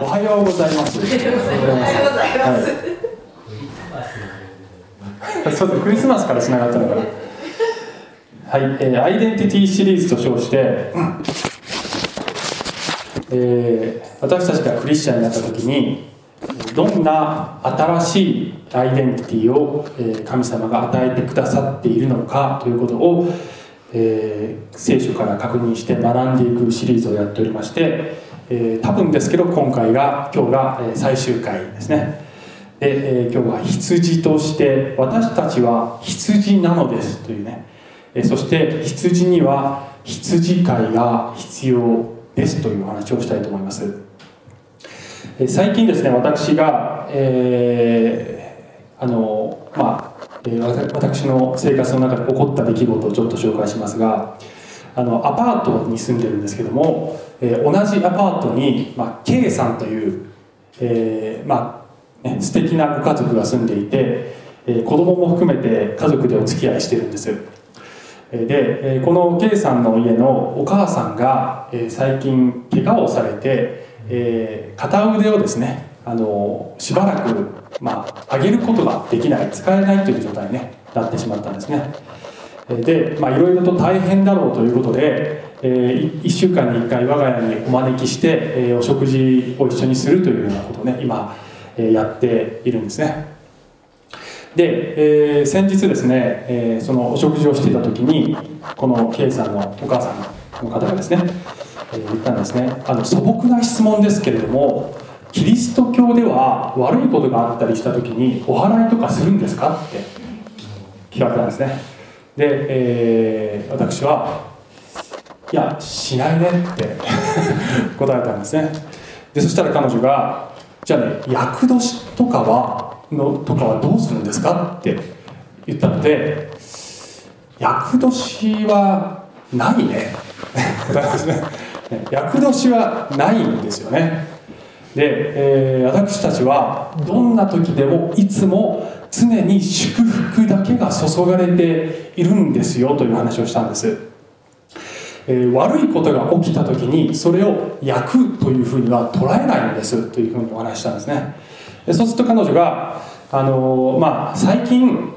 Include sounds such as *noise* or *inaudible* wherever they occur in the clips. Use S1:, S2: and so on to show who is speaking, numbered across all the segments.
S1: おはようございます。おはようございます。そうです。クリスマスからつながったのかな。はい、えー、アイデンティティシリーズと称して、えー、私たちがクリスチャンになった時にどんな新しいアイデンティティを、えー、神様が与えてくださっているのかということを、えー、聖書から確認して学んでいくシリーズをやっておりましてえー、多分ですけど今回が今日が最終回ですね。で、えー、今日は羊として私たちは羊なのですというね、えー、そして羊には羊飼いが必要ですというお話をしたいと思います、えー、最近ですね私が、えー、あのまあ、え、私の生活の中で起こった出来事をちょっと紹介しますがあのアパートに住んでるんですけどもえー、同じアパートに、まあ、K さんという、えーまあね、素敵なご家族が住んでいて、えー、子供も含めて家族でお付き合いしてるんです。で、この K さんの家のお母さんが、最近怪我をされて、えー、片腕をですねあのしばらく、まあ、上げることができない使えないという状態に、ね、なってしまったんですね。で、いろいろと大変だろうということで、えー、1週間に1回我が家にお招きして、えー、お食事を一緒にするというようなことをね今、えー、やっているんですね。で、えー、先日ですね、えー、そのお食事をしていた時にこの K さんのお母さんの方がですね、えー、言ったんですね。あの素朴な質問ですけれどもキリスト教では悪いことがあったりした時にお祓いとかするんですかって聞かれたんですね。で、えー、私はいやしないねって *laughs* 答えたんですね。でそしたら彼女がじゃあね厄年とかはのとかはどうするんですかって言ったので厄年はないね。答えですね。*laughs* 厄年はないんですよね。で、えー、私たちはどんな時でもいつも常に祝福だけが注がれているんですよという話をしたんです。えー、悪いことが起きた時にそれを役というふうには捉えないんですというふうにお話したんですね。そうすると彼女が、あのー、まあ、最近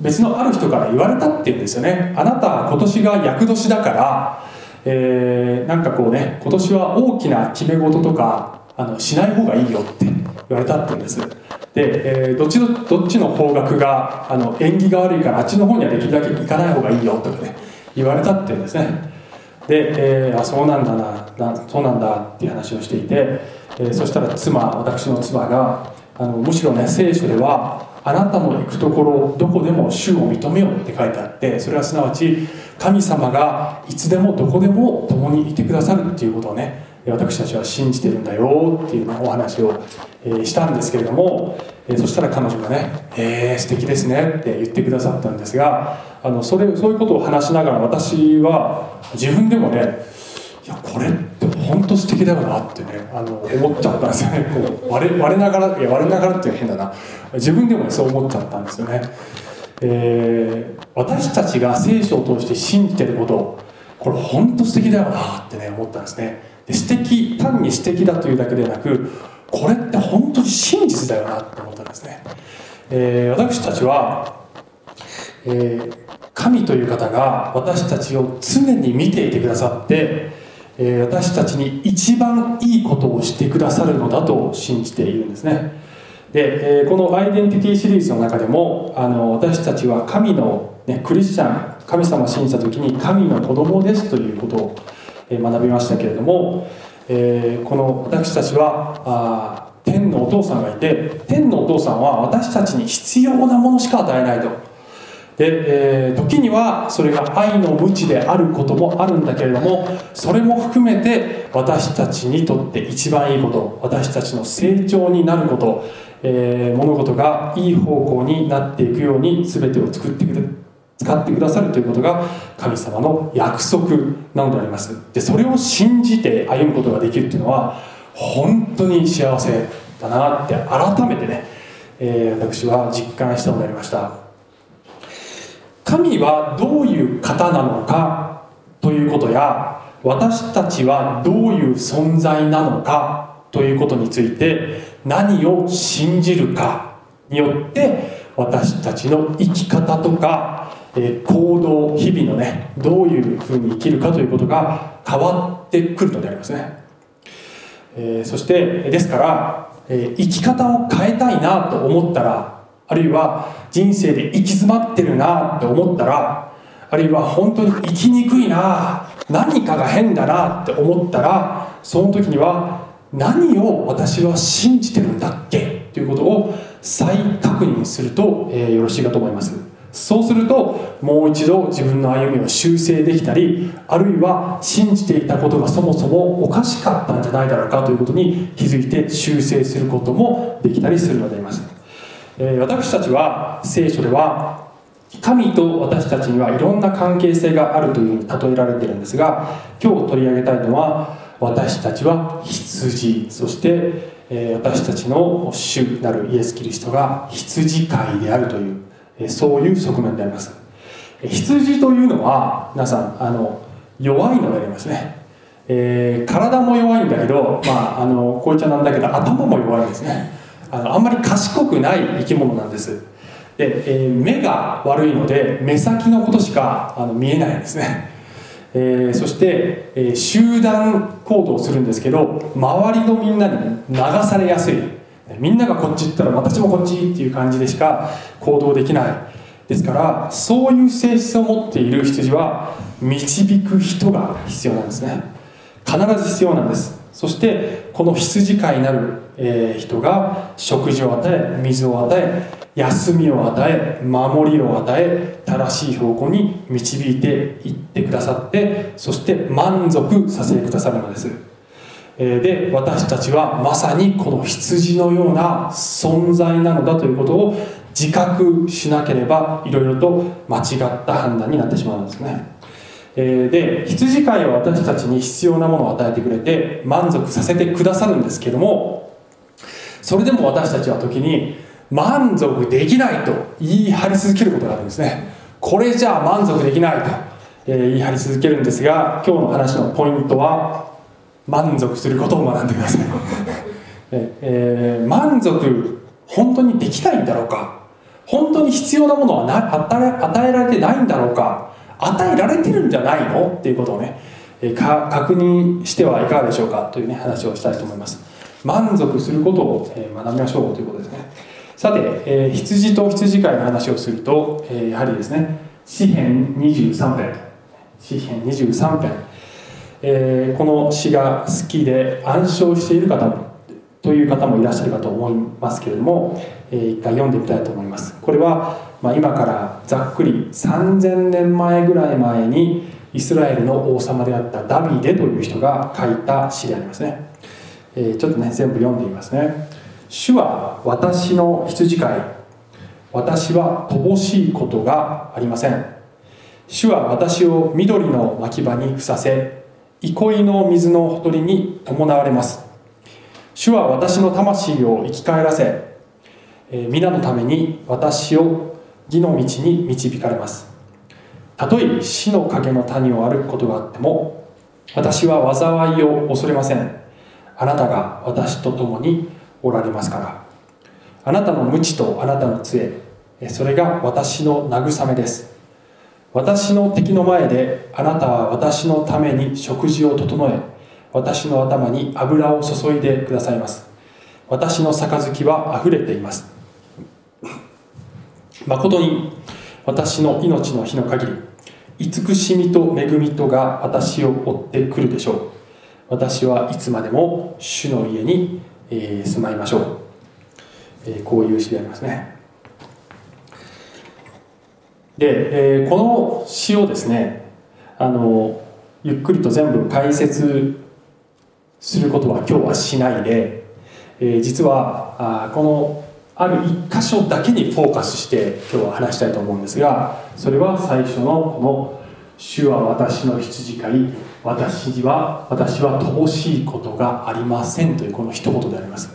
S1: 別のある人から言われたっていうんですよね。あなた今年が厄年だから、えー、なんかこうね今年は大きな決め事とかあのしない方がいいよって言われたっていうんです。で、えー、どっちのどっちの方角があの縁起が悪いからあっちの方にはできるだけ行かない方がいいよとかね言われたっていうんですね。で、えー、あそうなんだなそうなんだっていう話をしていて、えー、そしたら妻私の妻があのむしろね聖書ではあなたの行くところどこでも主を認めようって書いてあってそれはすなわち神様がいつでもどこでも共にいてくださるっていうことをね私たちは信じてるんだよっていうお話を、えしたんですけれども、えそしたら彼女がね「えー、素敵ですね」って言ってくださったんですがあのそれそういうことを話しながら私は自分でもねいやこれって本当素敵だよなってねあの思っちゃったんですよね。*laughs* こう割れ割れながらいや割れながらっていう変だな。自分でもねそう思っちゃったんですよね、えー、私たちが聖書を通して信じてることこれ本当素敵だよなってね思ったんですね素敵単に素敵だというだけでなくこれって本当に真実だよなって思ったんですね、えー、私たちは、えー神という方が私たちを常に見ていてくださって、え私たちに一番いいことをしてくださるのだと信じているんですね。で、えこのアイデンティティシリーズの中でもあの私たちは神の、ね、クリスチャン神様を信じた時に神の子供ですということを学びましたけれども、えー、この私たちはあ天のお父さんがいて天のお父さんは私たちに必要なものしか与えないと。で、えー、時にはそれが愛の無知であることもあるんだけれどもそれも含めて私たちにとって一番いいこと私たちの成長になること、えー、物事がいい方向になっていくように全てを作ってくれ使ってくださるということが神様の約束なのであります。でそれを信じて歩むことができるっていうのは本当に幸せだなって改めてね、えー、私は実感したのでありました。神はどういう方なのかということや私たちはどういう存在なのかということについて何を信じるかによって私たちの生き方とか、え行動日々のねどういうふうに生きるかということが変わってくるのでありますね、えそしてですから、え生き方を変えたいなと思ったらあるいは人生で行き詰まってるなって思ったらあるいは本当に生きにくいな何かが変だなって思ったらその時には何を私は信じてるんだっけということを再確認すると、えー、よろしいかと思います。そうするともう一度自分の歩みを修正できたりあるいは信じていたことがそもそもおかしかったんじゃないだろうかということに気づいて修正することもできたりするのであります、えー、私たちは聖書では神と私たちにはいろんな関係性があるというふうに例えられてるんですが今日取り上げたいのは私たちは羊そして私たちの主なるイエス・キリストが羊飼いであるという、そういう側面であります。羊というのは皆さんあの弱いのでありますね、えー、体も弱いんだけど、まあ、あのこういっちゃなんだけど頭も弱いんですね。あのあんまり賢くない生き物なんです。で、えー、目が悪いので目先のことしかあの見えないんですね。えー、そして、え、集団行動をするんですけど周りのみんなに流されやすい。みんながこっち行ったら私もこっちっていう感じでしか行動できない。ですからそういう性質を持っている羊は導く人が必要なんですね。必ず必要なんです。そしてこの羊飼いになる、え、人が食事を与え水を与え休みを与え守りを与え正しい方向に導いていってくださってそして満足させてくださるのです。で私たちはまさにこの羊のような存在なのだということを自覚しなければいろいろと間違った判断になってしまうんですね。で羊飼いは私たちに必要なものを与えてくれて満足させてくださるんですけどもそれでも私たちは時に満足できないと言い張り続けることがあるんですね。これじゃあ満足できないと、言い張り続けるんですが今日の話のポイントは満足することを学んでください、*laughs* えー、満足本当にできないんだろうか？本当に必要なものはな与えられてないんだろうか？与えられてるんじゃないの？っていうことをね、えー、か確認してはいかがでしょうか？というね話をしたいと思います。満足することを、え学びましょうということですね。さて、えー、羊と羊飼いの話をすると、えー、やはりですね詩編23編。詩編23編、えー、この詩が好きで暗唱している方という方もいらっしゃるかと思いますけれども、えー、一回読んでみたいと思います。これは、まあ、今からざっくり3000年前ぐらい前にイスラエルの王様であったダビデという人が書いた詩でありますね、えー、ちょっとね全部読んでみますね。主は私の羊飼い。私は乏しいことがありません。主は私を緑の牧場にふさせ憩いの水のほとりに伴われます。主は私の魂を生き返らせ皆のために私を義の道に導かれます。たとえ死の影の谷を歩くことがあっても私は災いを恐れません。あなたが私と共におられますから。あなたの無知とあなたの杖それが私の慰めです。私の敵の前であなたは私のために食事を整え私の頭に油を注いでくださいます。私の杯は溢れています。誠に私の命の日の限り慈しみと恵みとが私を追ってくるでしょう。私はいつまでも主の家にえ、住まいましょう、え、こういう詩でありますね。で、えー、この詩をですねあのゆっくりと全部解説することは今日はしないで、えー、実はあこのある一箇所だけにフォーカスして今日は話したいと思うんですがそれは最初のこの「主は私の羊飼い私は私は乏しいことがありませんというこの一言であります。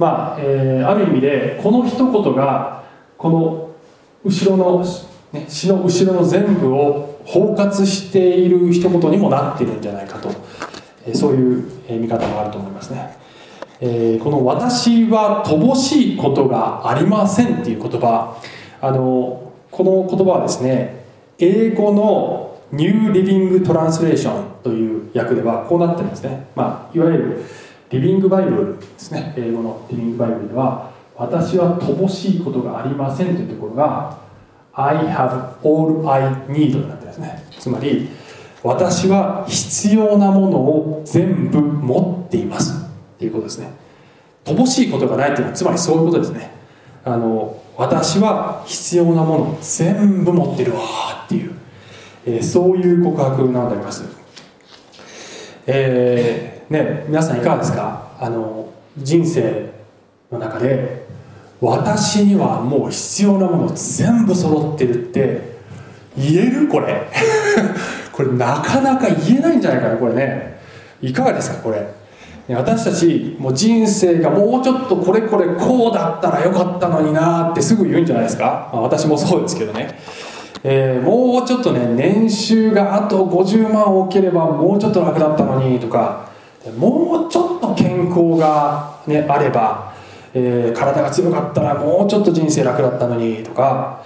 S1: まあ、えー、ある意味でこの一言がこの後ろの、ね、詩の後ろの全部を包括している一言にもなっているんじゃないかと、え、そういう見方もあると思いますね。えー、この「私は乏しいことがありません」っていう言葉あのこの言葉はですね英語のニューリビングトランスレーションという訳ではこうなってるんですね、まあ、いわゆるリビングバイブルですね。英語のリビングバイブルでは私は乏しいことがありませんというところが I have all I need なんですね。つまり私は必要なものを全部持っています。っていうことですね。乏しいことがないっていうのはつまりそういうことですね。あの私は必要なものを全部持ってるわっていう、えー、そういう告白なのでありますえー、ね皆さんいかがですか？あの人生の中で私にはもう必要なもの全部揃ってるって言えるこれ。*laughs* これなかなか言えないんじゃないかなこれね。いかがですかこれ。私たちもう人生がもうちょっとこれこれこうだったらよかったのになってすぐ言うんじゃないですか、まあ、私もそうですけどね、えー、もうちょっとね年収があと50万多ければもうちょっと楽だったのにとかもうちょっと健康が、ね、あれば、えー、体が強かったらもうちょっと人生楽だったのにとか、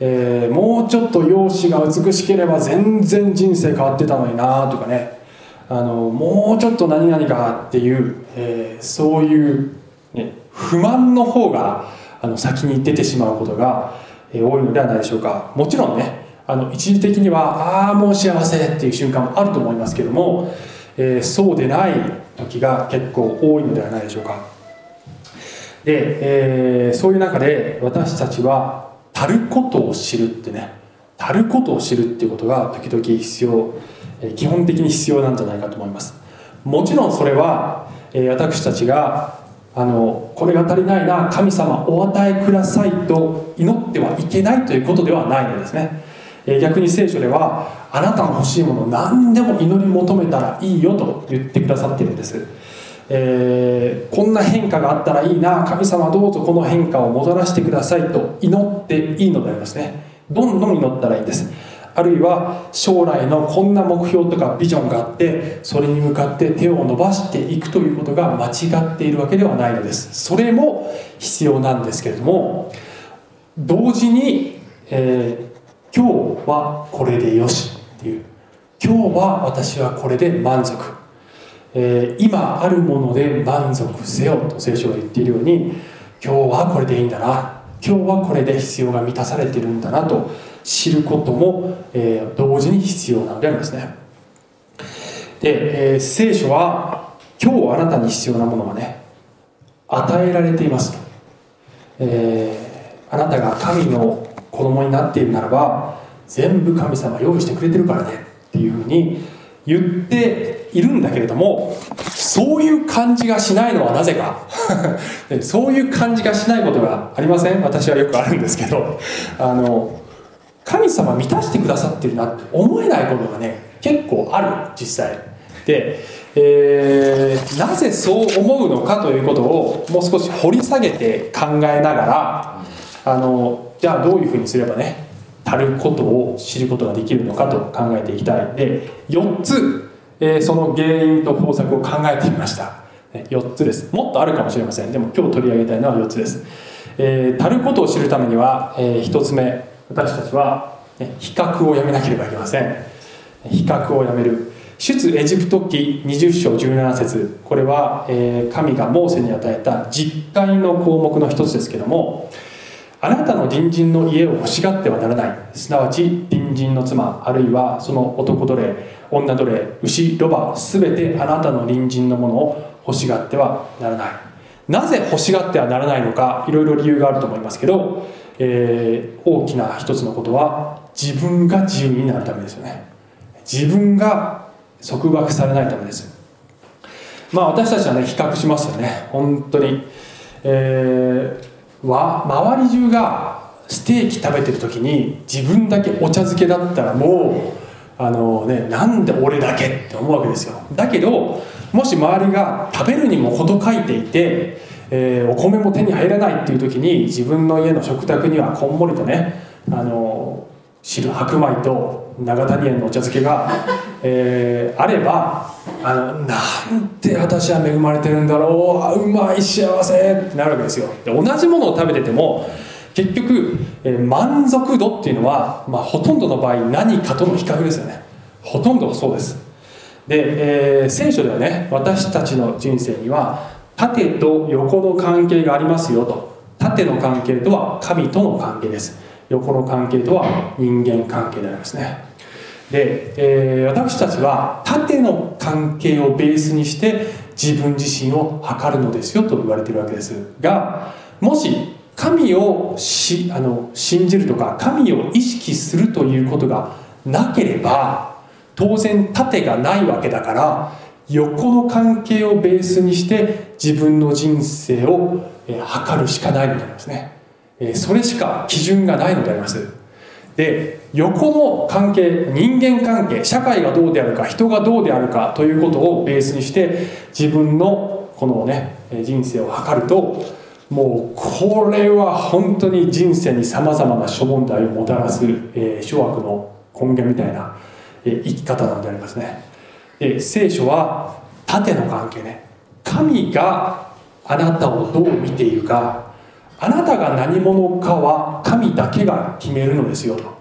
S1: えー、もうちょっと容姿が美しければ全然人生変わってたのになとかね。あのもうちょっと何々がっていう、えー、そういう、ね、不満の方があの先に出てしまうことが、え、多いのではないでしょうか。もちろんねあの一時的にはああもう幸せっていう瞬間もあると思いますけども、え、そうでない時が結構多いのではないでしょうか。で、えー、そういう中で私たちは足ることを知るってね足ることを知るっていうことが時々必要え基本的に必要なんじゃないかと思います。もちろんそれはえ私たちがあのこれが足りないな神様お与えくださいと祈ってはいけないということではないのですね。え逆に聖書ではあなたの欲しいもの何でも祈り求めたらいいよと言ってくださっているんです、えー、こんな変化があったらいいな神様どうぞこの変化をもたらしてくださいと祈っていいのでありますね。どんどん祈ったらいいんです。あるいは将来のこんな目標とかビジョンがあってそれに向かって手を伸ばしていくということが間違っているわけではないのです。それも必要なんですけれども同時に、えー、今日はこれでよしっていう。今日は私はこれで満足、えー、今あるもので満足せよと聖書が言っているように今日はこれでいいんだな今日はこれで必要が満たされてるんだなと知ることも、えー、同時に必要なのでありますね。で、えー、聖書は今日あなたに必要なものはね与えられていますと、えー、あなたが神の子供になっているならば全部神様用意してくれてるからねっていうふうに言っているんだけれどもそういう感じがしないのはなぜか。*laughs* そういう感じがしないことがありません？私はよくあるんですけど。あの神様満たしてくださってるなって思えないことがね結構ある実際。で、えー、なぜそう思うのかということをもう少し掘り下げて考えながらあのじゃあどういうふうにすればね足ることを知ることができるのかと考えていきたい。で4つ、えー、その原因と方策を考えてみました。4つです。もっとあるかもしれません。でも今日取り上げたいのは4つです、えー、足ることを知るためには、えー、1つ目私たちは、ね、比較をやめなければいけません。比較をやめる。出エジプト記20章17節。これは、えー、神がモーセに与えた実会の項目の一つですけどもあなたの隣人の家を欲しがってはならない。すなわち隣人の妻あるいはその男奴隷。女奴隷牛ロバ全てあなたの隣人のものを欲しがってはならない。なぜ欲しがってはならないのかいろいろ理由があると思いますけど、えー、大きな一つのことは自分が自由になるためですよね。自分が束縛されないためです。まあ私たちはね比較しますよね。本当に。えーは周り中がステーキ食べてる時に自分だけお茶漬けだったらもうあのねなんで俺だけって思うわけですよ。だけどもし周りが食べるにも程書いていて、えー、お米も手に入らないっていう時に自分の家の食卓にはこんもりとねあの白白米と長谷園のお茶漬けが、えー、あればあのなんて私は恵まれてるんだろう。うまい幸せってなるわけですよ。で同じものを食べてても結局、えー、満足度っていうのは、まあ、ほとんどの場合何かとの比較ですよね。ほとんどそうです。で、えー、聖書ではね私たちの人生には縦と横の関係がありますよと。縦の関係とは神との関係です。横の関係とは人間関係でありますね。で、えー、私たちは縦の関係をベースにして自分自身を測るのですよと言われているわけですがもし神をしあの信じるとか神を意識するということがなければ当然縦がないわけだから横の関係をベースにして自分の人生を測るしかないのでありますね。それしか基準がないのであります。で横の関係人間関係社会がどうであるか人がどうであるかということをベースにして自分のこのね人生を測るともうこれは本当に人生にさまざまな諸問題をもたらす、え、諸悪の根源みたいな、え、生き方なのでありますね。で聖書は縦の関係ね。神があなたをどう見ているかあなたが何者かは神だけが決めるのですよと。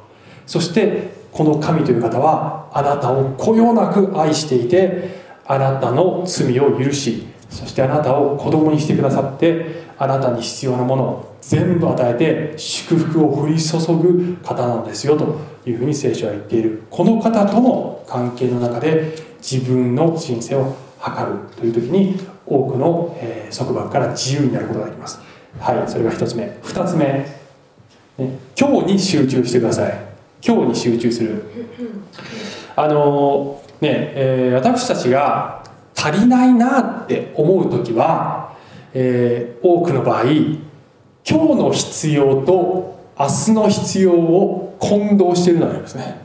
S1: そしてこの神という方はあなたをこよなく愛していてあなたの罪を許しそしてあなたを子供にしてくださってあなたに必要なものを全部与えて祝福を降り注ぐ方なんですよというふうに聖書は言っている。この方との関係の中で自分の人生を測るという時に多くの、え束縛から自由になることができます。はいそれが1つ目。2つ目、ね、今日に集中してください今日に集中する。あのね、えー、私たちが足りないなって思う時は、えー、多くの場合今日の必要と明日の必要を混同しているのがありますね。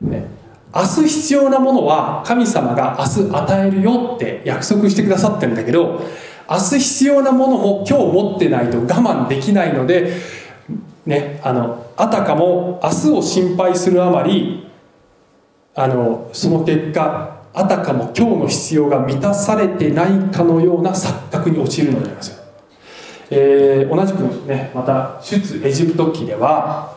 S1: ね。明日必要なものは神様が明日与えるよって約束してくださってるんだけど明日必要なものも今日持ってないと我慢できないのでねあのあたかも明日を心配するあまりあのその結果あたかも今日の必要が満たされてないかのような錯覚に陥るのでありますよ、えー、同じくねまた出エジプト記では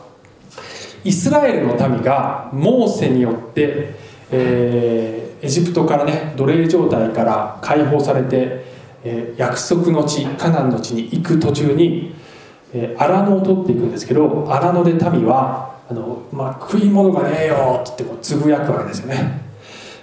S1: イスラエルの民がモーセによって、えー、エジプトからね奴隷状態から解放されて、えー、約束の地カナンの地に行く途中に、えー、荒野を取っていくんですけど荒野で民はあの、まあ、食い物がねえよってこうつぶやくわけですよね、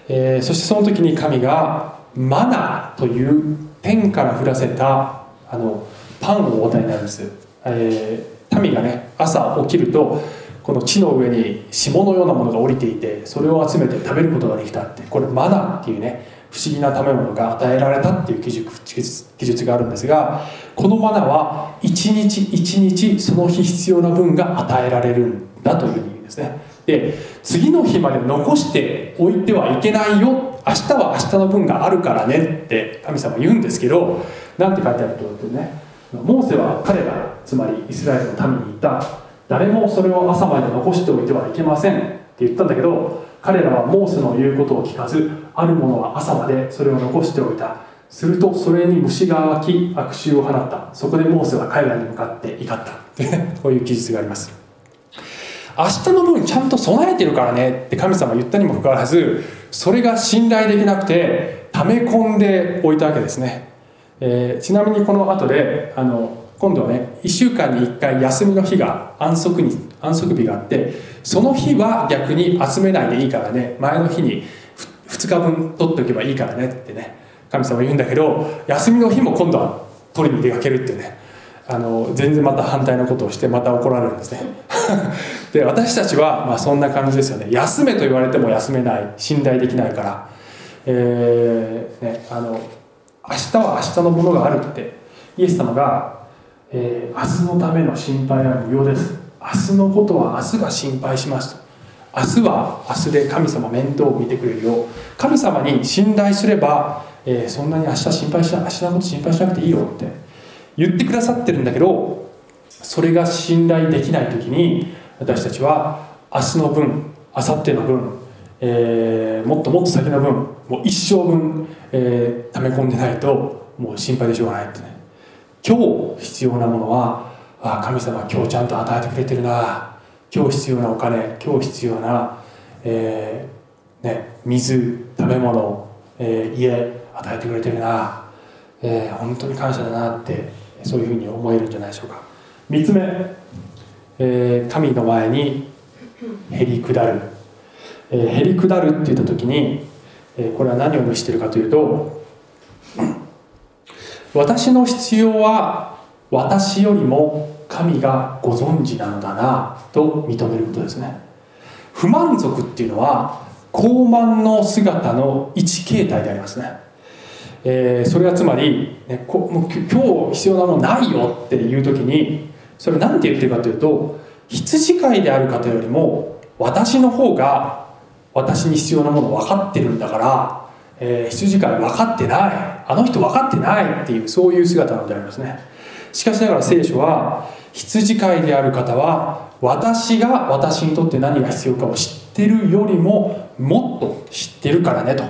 S1: えー、そしてその時に神がマナという天から降らせたあのパンをお与えになるんです、えー、民がね朝起きるとこの地の上に霜のようなものが降りていてそれを集めて食べることができたって。これマナっていうね不思議な食べ物が与えられたっていう記述記述があるんですがこのマナは一日一日その日必要な分が与えられるんだというふうに言うんですね。で次の日まで残しておいてはいけないよ。明日は明日の分があるからねって神様言うんですけど何て書いてあるかというとね。モーセは彼らつまりイスラエルの民に言った。誰もそれを朝まで残しておいてはいけませんって言ったんだけど彼らはモーセの言うことを聞かずある者は朝までそれを残しておいた。するとそれに虫が湧き悪臭を放った。そこでモーセは彼らに向かって怒った。*laughs* こういう記述があります。明日の分ちゃんと備えてるからねって神様言ったにもかかわらずそれが信頼できなくて溜め込んでおいたわけですね、えー、ちなみにこの後であの今度はね1週間に1回休みの日が安息に安息日があってその日は逆に集めないでいいからね前の日に2日分取っておけばいいからねってね神様言うんだけど休みの日も今度は取りに出かけるってねあの全然また反対のことをしてまた怒られるんですね。で私たちはまあそんな感じですよね。休めと言われても休めない。信頼できないから。えー、ねあの明日は明日のものがあるってイエス様がえー、明日のための心配は無用です。明日のことは明日が心配しますと。明日は明日で神様面倒を見てくれるよ。神様に信頼すれば、えー、そんなに明日心配しな明日のこと心配しなくていいよって言ってくださってるんだけどそれが信頼できない時に私たちは明日の分明後日の分、えー、もっともっと先の分もう一生分、えー、溜め込んでないともう心配でしょうがないってね。今日必要なものはあ神様今日ちゃんと与えてくれてるな。今日必要なお金今日必要な、えーね、水食べ物、えー、家与えてくれてるな、えー、本当に感謝だなってそういうふうに思えるんじゃないでしょうか。3つ目、えー、神の前にへり下る、えー、へり下るって言った時に、えー、これは何を意味しているかというと *coughs* 私の必要は私よりも神がご存知なのだなと認めることですね。不満足っていうのは高慢の姿の一形態でありますね、えー、それはつまり、ね、こもう今日必要なものないよっていう時にそれ何て言ってるかというと羊飼いである方よりも私の方が私に必要なもの分かってるんだから、えー、羊飼い分かってないあの人分かってないっていうそういう姿なのでありますね。しかしながら聖書は羊飼いである方は私が私にとって何が必要かを知ってるよりももっと知ってるからねと、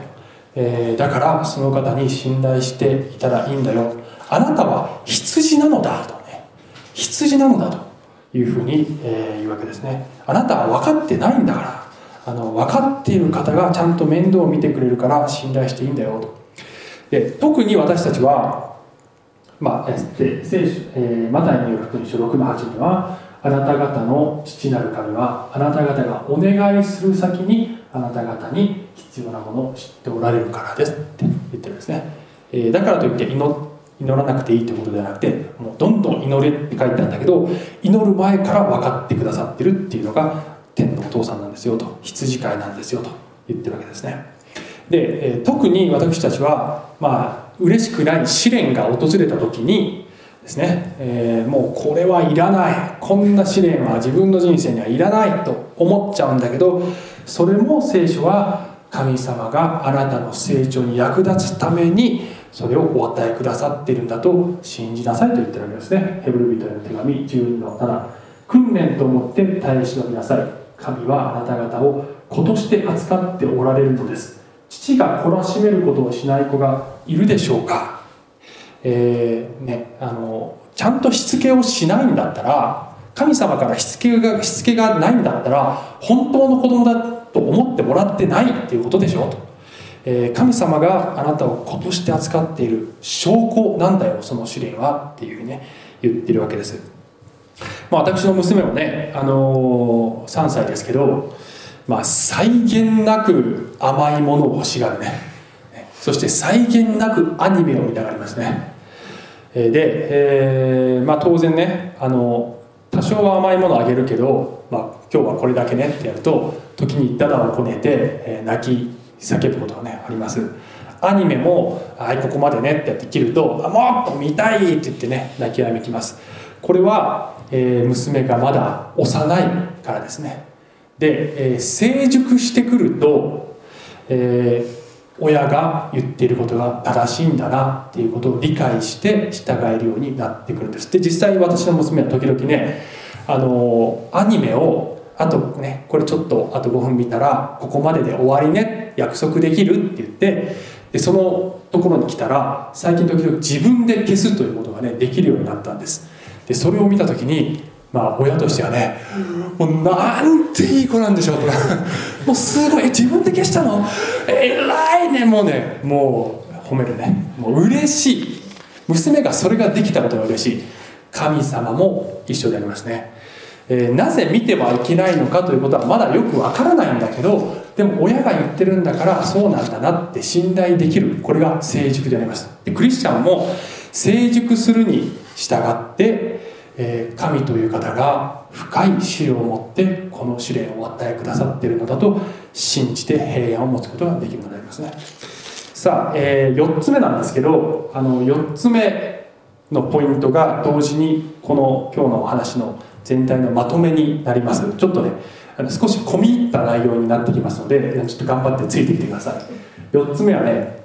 S1: えー、だからその方に信頼していたらいいんだよ。あなたは羊なのだと。羊なのだというふうに、えー、言うわけですね。あなたは分かってないんだから。あの分かっている方がちゃんと面倒を見てくれるから信頼していいんだよと。で特に私たちはまあ、で聖書、えー、マタイによる福音書6の8にはあなた方の父なる神はあなた方がお願いする先にあなた方に必要なものを知っておられるからですって言ってるんですね、えー、だからといって祈祈らなくていいということではなくてもうどんどん祈れって書いてあるんだけど祈る前から分かってくださってるっていうのが天のお父さんなんですよと羊飼いなんですよと言ってるわけですね。で、え、特に私たちはまあ嬉しくない試練が訪れた時にですね、えー、もうこれはいらない。こんな試練は自分の人生にはいらないと思っちゃうんだけどそれも聖書は神様があなたの成長に役立つためにそれをお与えくださっているんだと信じなさいと言ってるわけですね。ヘブル人への手紙12の7訓練と思って耐え忍びなさい。神はあなた方を子として扱っておられるのです。父が懲らしめることをしない子がいるでしょうか、えーね、あのちゃんとしつけをしないんだったら神様からしつけがしつけがないんだったら本当の子供だと思ってもらってないっていうことでしょうと、えー、神様があなたを子として扱っている証拠なんだよその試練はっていうね言ってるわけです、まあ、私の娘もね、あのー、3歳ですけどまあ、際限なく甘いものを欲しがるね。そして際限なくアニメを見たがりますね。で、えー、まあ、当然ねあの多少は甘いものをあげるけど、まあ、今日はこれだけねってやると時にダダをこねて、えー、泣き叫ぶことがねあります。アニメも「はいここまでね」ってやって切ると「あもっと見たい!」って言ってね泣きわめきます。これは、えー、娘がまだ幼いからですね。で、えー、成熟してくると、えー、親が言っていることが正しいんだなっていうことを理解して従えるようになってくるんです。で実際私の娘は時々ねあのアニメをあとねこれちょっとあと5分見たらここまでで終わりね。約束できるって言ってでそのところに来たら最近時々自分で消すということがねできるようになったんです。でそれを見た時にまあ親としてはねもうなんていい子なんでしょうと。か *laughs* もうすごい自分で消したの？えらいねもうね。もう褒めるね。もう嬉しい。娘がそれができたことが嬉しい。神様も一緒でありますね、えー、なぜ見てはいけないのかということはまだよくわからないんだけどでも親が言ってるんだからそうなんだなって信頼できる。これが成熟であります。でクリスチャンも成熟するに従ってえ神という方が深い資料を持ってこの試練をお与えくださっているのだと信じて平安を持つことができるのでありますね。さあ、えー、4つ目なんですけどあの4つ目のポイントが同時にこの今日のお話の全体のまとめになります。ちょっとねあの少し込み入った内容になってきますのでちょっと頑張ってついてきてください。4つ目はね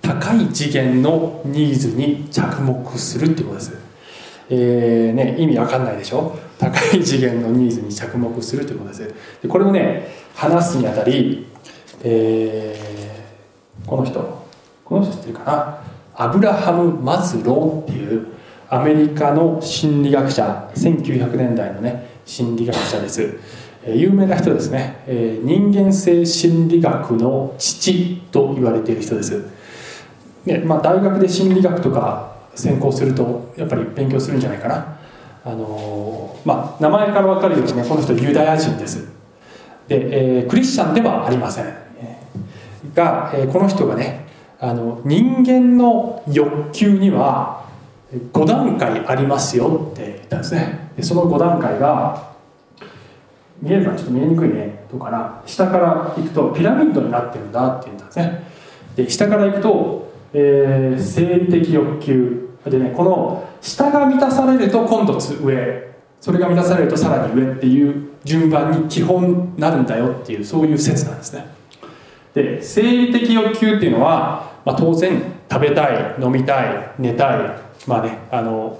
S1: 高い次元のニーズに着目するっていうことです。えーね、意味わかんないでしょ？高い次元のニーズに着目するということです。でこれをね話すにあたり、えー、この人。この人知ってるかな？アブラハム・マズローっていうアメリカの心理学者1900年代のね心理学者です。有名な人ですね。人間性心理学の父と言われている人です。ねまあ、大学で心理学とか専攻するとやっぱり勉強するんじゃないかな。あのまあ名前から分かるようにねこの人ユダヤ人です。で、えー、クリスチャンではありません。が、えー、この人がねあの人間の欲求には5段階ありますよって言ったんですね。でその5段階が見えるかちょっと見えにくいねどうかな。下から行くとピラミッドになってるんだって言ったんですね。で下から行くと、えー、生理的欲求。でねこの下が満たされると今度上。それが満たされるとさらに上っていう順番に基本なるんだよっていうそういう説なんですね。で生理的欲求っていうのは、まあ、当然食べたい飲みたい寝たいまあねあの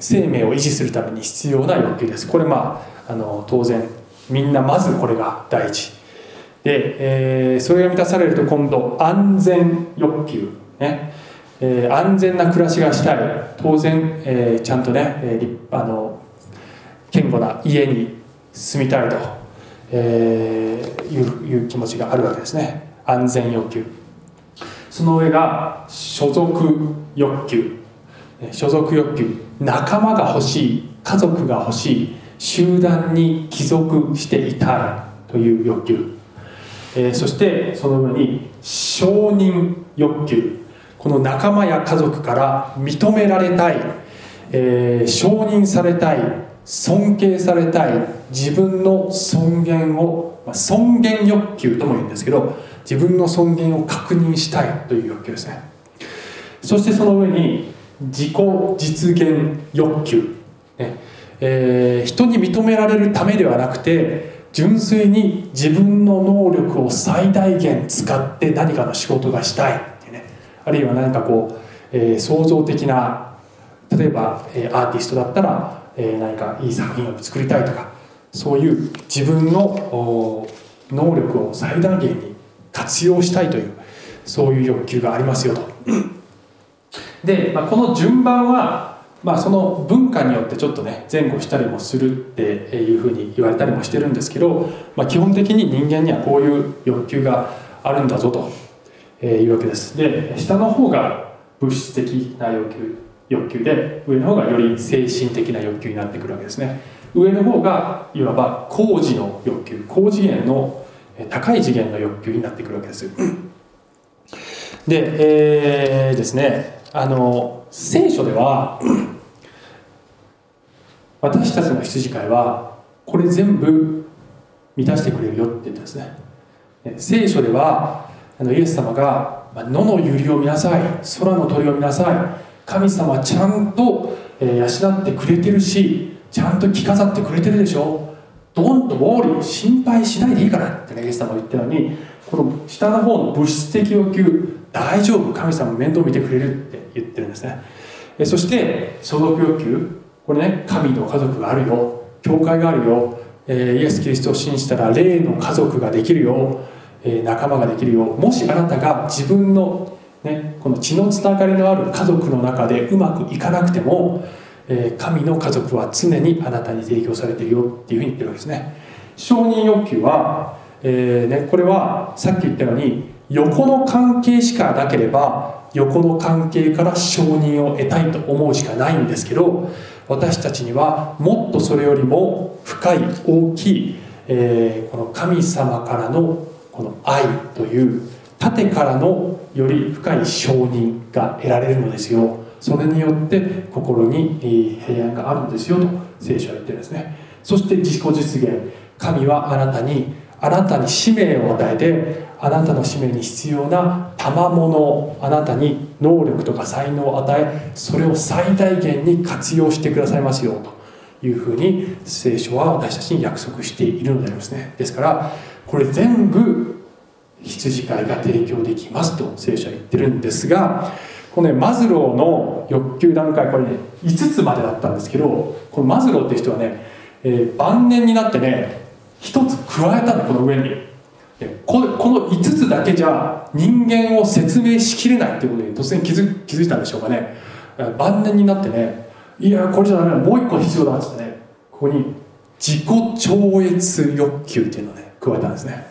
S1: 生命を維持するために必要な欲求です。これまああの当然みんなまずこれが第一で、えー、それが満たされると今度安全欲求ね。えー、安全な暮らしがしたい。当然、えー、ちゃんとね、えー、あの堅固な家に住みたいと、えー、いういう気持ちがあるわけですね。安全欲求。その上が所属欲求。所属欲求仲間が欲しい家族が欲しい集団に帰属していたいという欲求、えー、そしてその上に承認欲求。この仲間や家族から認められたい、えー、承認されたい尊敬されたい自分の尊厳を、まあ、尊厳欲求とも言うんですけど自分の尊厳を確認したいという欲求ですね。そしてその上に自己実現欲求、ね。えー、人に認められるためではなくて純粋に自分の能力を最大限使って何かの仕事がしたい。あるいは何かこう、えー、創造的な例えば、えー、アーティストだったら、えー、何かいい作品を作りたいとかそういう自分の能力を最大限に活用したいというそういう欲求がありますよと。で、まあ、この順番は、まあ、その文化によってちょっとね前後したりもするっていうふうに言われたりもしてるんですけど、まあ、基本的に人間にはこういう欲求があるんだぞとえ、いうわけです。で下の方が物質的な欲求欲求で上の方がより精神的な欲求になってくるわけですね。上の方がいわば高次の欲求高次元の高い次元の欲求になってくるわけです。で、えー、ですねあの聖書では *clears throat* 私たちの羊飼いはこれ全部満たしてくれるよって言ってですね。聖書ではあのイエス様が野の百合を見なさい空の鳥を見なさい神様はちゃんと、養ってくれてるしちゃんと着飾ってくれてるでしょ。ドンとウォーリー心配しないでいいからってねイエス様が言ったのにこの下の方の物質的要求大丈夫神様面倒見てくれるって言ってるんですね。えそして所属欲求これね神の家族があるよ。教会があるよ、えイエス・キリストを信じたら霊の家族ができるよ。え仲間ができるよ。もしあなたが自分の、ね、この血のつながりのある家族の中でうまくいかなくても、え神の家族は常にあなたに提供されているよっていうふうに言ってるわけですね。承認欲求は、えー、ね、これはさっき言ったように横の関係しかなければ横の関係から承認を得たいと思うしかないんですけど私たちにはもっとそれよりも深い大きい、えー、この神様からのこの愛という縦からのより深い承認が得られるのですよ。それによって心に平安があるんですよと聖書は言ってるんですね。そして自己実現。神はあなたにあなたに使命を与えてあなたの使命に必要な賜物あなたに能力とか才能を与えそれを最大限に活用してくださいますよというふうに聖書は私たちに約束しているのでありますね。ですからこれ全部羊飼いが提供できますと聖書は言ってるんですがこのねマズローの欲求段階これね5つまでだったんですけどこのマズローって人はね、えー、晩年になってね1つ加えたのこの上に。でここの5つだけじゃ人間を説明しきれないっていうことに突然気づ気づいたんでしょうかね。晩年になってねいやこれじゃダメだもう1個必要だっつってねここに自己超越欲求っていうのをね加えたんですね。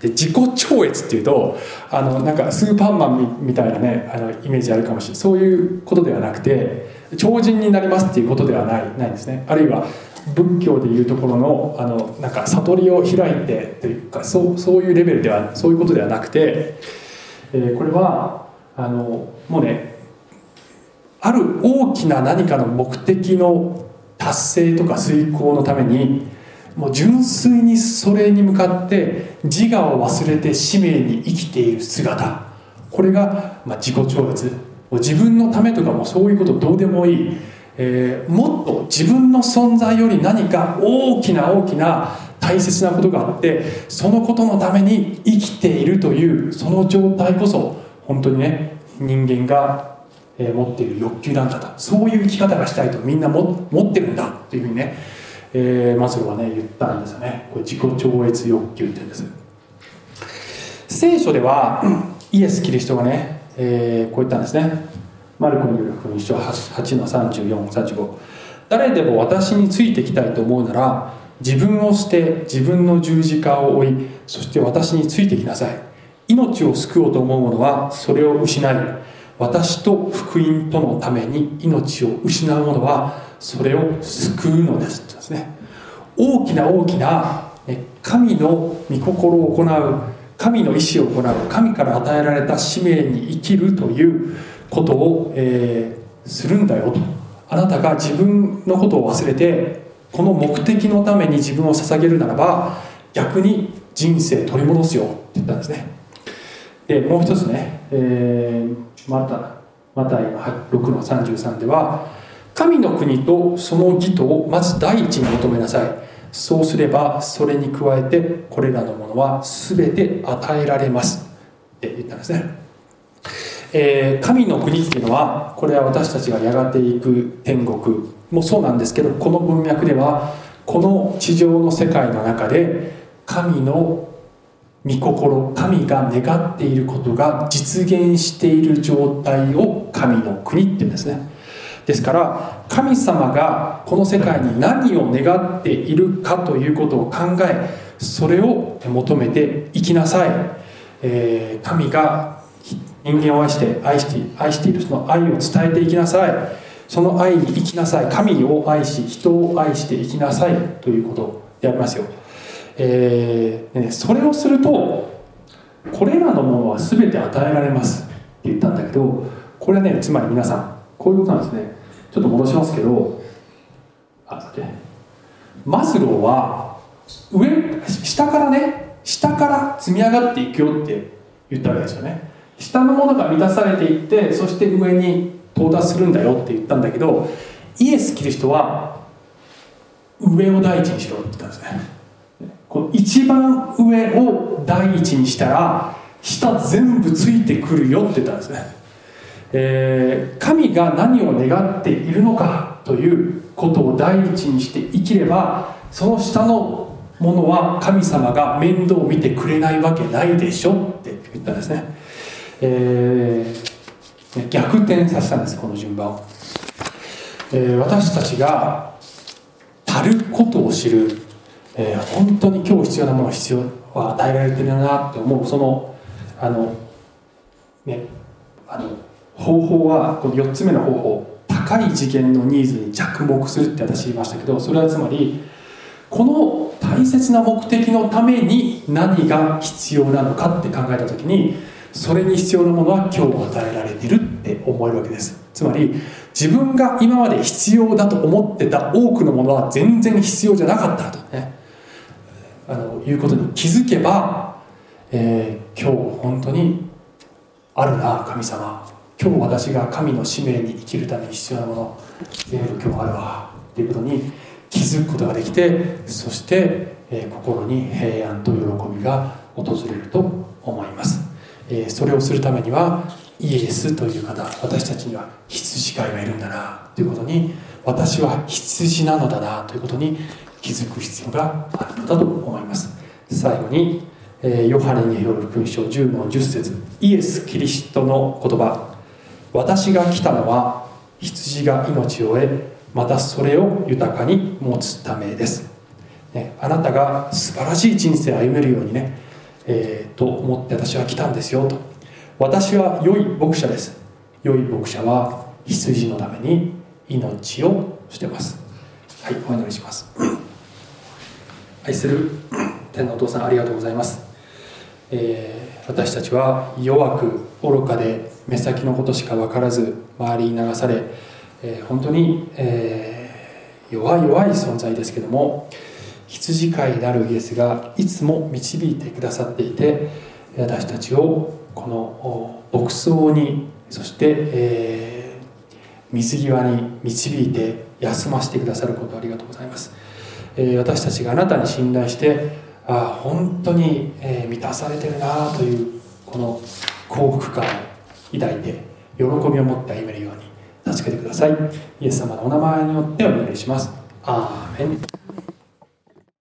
S1: で自己超越っていうとあのなんかスーパーマンみたいなねあのイメージあるかもしれない。そういうことではなくて超人になりますっていうことではないないんですね。あるいは仏教でいうところのあのなんか悟りを開いてというかそうそういうレベルではそういうことではなくて、えー、これはあのもうねある大きな何かの目的の達成とか遂行のためにもう純粋にそれに向かって自我を忘れて使命に生きている姿。これが、まあ、自己超越自分のためとかもそういうことどうでもいい、えー、もっと自分の存在より何か大きな大きな大切なことがあってそのことのために生きているというその状態こそ本当にね人間が持っている欲求なんだと。そういう生き方がしたいとみんなも持ってるんだというふうにねえー、マズローはね言ったんですよね。これ自己超越欲求って言うんです。聖書ではイエス・キリストがね、えー、こう言ったんですね。マルコによる福音書 8, 8の3435誰でも私についてきたいと思うなら自分を捨て自分の十字架を追いそして私についてきなさい。命を救おうと思う者はそれを失い私と福音とのために命を失う者はそれを救うのです。ですね。大きな大きな神の御心を行う神の意志を行う神から与えられた使命に生きるということを、えー、するんだよと。あなたが自分のことを忘れてこの目的のために自分を捧げるならば逆に人生取り戻すよって言ったんですね。でもう一つね、えー、またまた6の33では神の国とその義とをまず第一に求めなさい。そうすればそれに加えてこれらのものは全て与えられます。って言ったんですね、えー、神の国っていうのはこれは私たちがやがていく天国。もそうなんですけどこの文脈ではこの地上の世界の中で神の御心神が願っていることが実現している状態を神の国っていうんですね。ですから神様がこの世界に何を願っているかということを考えそれを求めていきなさい、えー、神が人間を愛して愛して愛しているその愛を伝えていきなさい。その愛に生きなさい。神を愛し人を愛していきなさいということでありますよ、えーね、それをするとこれらのものは全て与えられますって言ったんだけどこれねつまり皆さんこういうことなんですね。ちょっと戻しますけどあマスローは上下からね下から積み上がっていくよって言ったわけですよね。下のものが満たされていってそして上に到達するんだよって言ったんだけどイエス・キリストは上を第一にしろって言ったんですね。この一番上を第一にしたら下全部ついてくるよって言ったんですね。えー、神が何を願っているのかということを第一にして生きればその下のものは神様が面倒を見てくれないわけないでしょって言ったんですね、えー、逆転させたんですこの順番を、えー、私たちが足ることを知る、えー、本当に今日必要なものが必要は与えられてるなって思うそのあのねあの方法はこの4つ目の方法高い次元のニーズに着目するって私言いましたけどそれはつまりこの大切な目的のために何が必要なのかって考えた時にそれに必要なものは今日与えられてるって思えるわけです。つまり自分が今まで必要だと思ってた多くのものは全然必要じゃなかったとね。あのいうことに気づけば、えー、今日本当にあるな神様。今日私が神の使命に生きるために必要なもの全部今日あるわ。っていうことに気づくことができてそして、えー、心に平安と喜びが訪れると思います、えー、それをするためにはイエスという方私たちには羊飼いがいるんだなということに私は羊なのだなということに気づく必要があるのだと思います。最後に、えー、ヨハネによる福音書10の10節イエス・キリストの言葉。私が来たのは羊が命を得またそれを豊かに持つためです、ね、あなたが素晴らしい人生を歩めるようにね、えー、と思って私は来たんですよと。私は良い牧者です。良い牧者は羊のために命をしてます。はいお祈りします。*coughs* 愛する天のお父さんありがとうございます、えー、私たちは弱く愚かで目先のことしか分からず周りに流され、えー、本当に、えー、弱い弱い存在ですけども羊飼いなるイエスがいつも導いてくださっていて私たちをこの牧草にそして、えー、水際に導いて休ませてくださることありがとうございます、えー、私たちがあなたに信頼してあ本当に、えー、満たされてるなというこの幸福感を抱いて喜びを持って歩めるように助けてください。イエス様のお名前によってお願いします。アーメン。